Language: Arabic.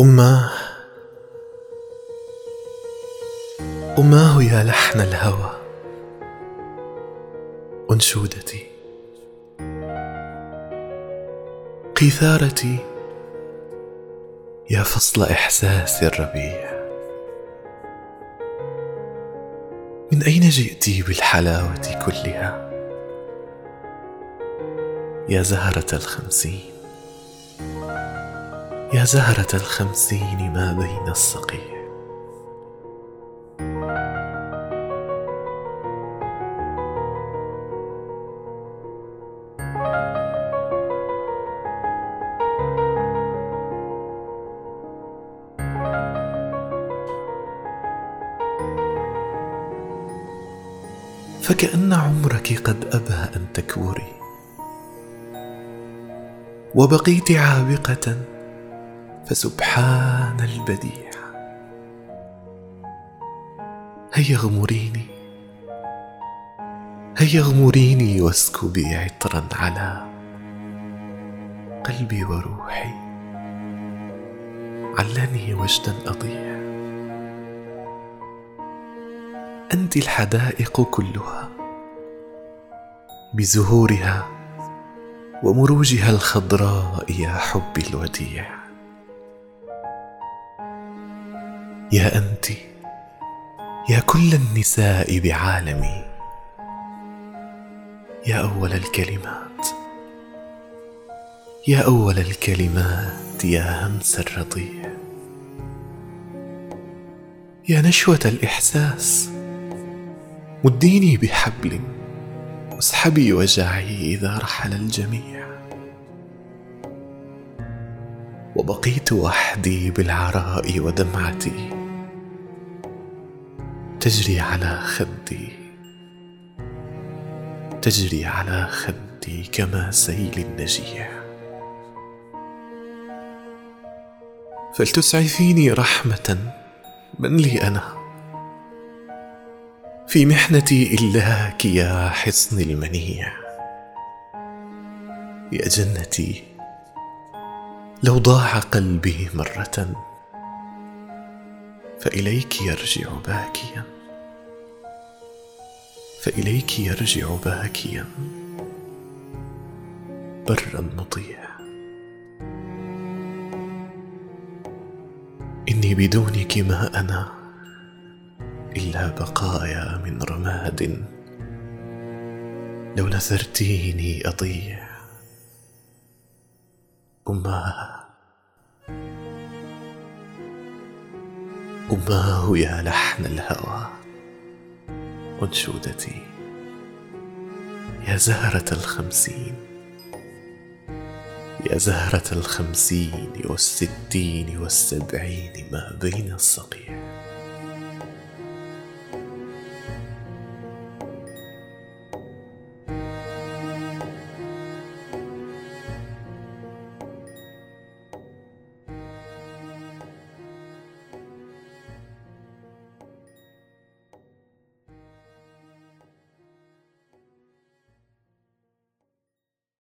أماه أماه يا لحن الهوى. أنشودتي. قيثارتي. يا فصل إحساس الربيع. من أين جئت بالحلاوة كلها؟ يا زهرة الخمسين. يا زهرة الخمسين ما بين الصقيع. فكأن عمرك قد أبى أن تكبري. وبقيت عابقة فسبحان البديع. هيا اغمريني. هيا اغمريني واسكبي عطرا على قلبي وروحي. علني وجدا أضيع. أنت الحدائق كلها. بزهورها ومروجها الخضراء يا حبي الوديع. يا انت يا كل النساء بعالمي. يا أول الكلمات يا أول الكلمات يا همس الرضيع. يا نشوة الإحساس مديني بحبل واسحبي وجعي إذا رحل الجميع. وبقيت وحدي بالعراء ودمعتي. تجري على خدي. تجري على خدي كما سيل النجيع. فلتسعفيني رحمة من لي أنا. في محنتي إلاك يا حصن المنيع. يا جنتي لو ضاع قلبي مرة فإليك يرجع باكيا. فإليك يرجع باكيا. برا مطيع. إني بدونك ما أنا إلا بقايا من رماد. لو نثرتيني اضيع اماه أماه يا لحن الهوى. أنشودتي يا زهرة الخمسين. يا زهرة الخمسين والستين والسبعين ما بين الصقيع.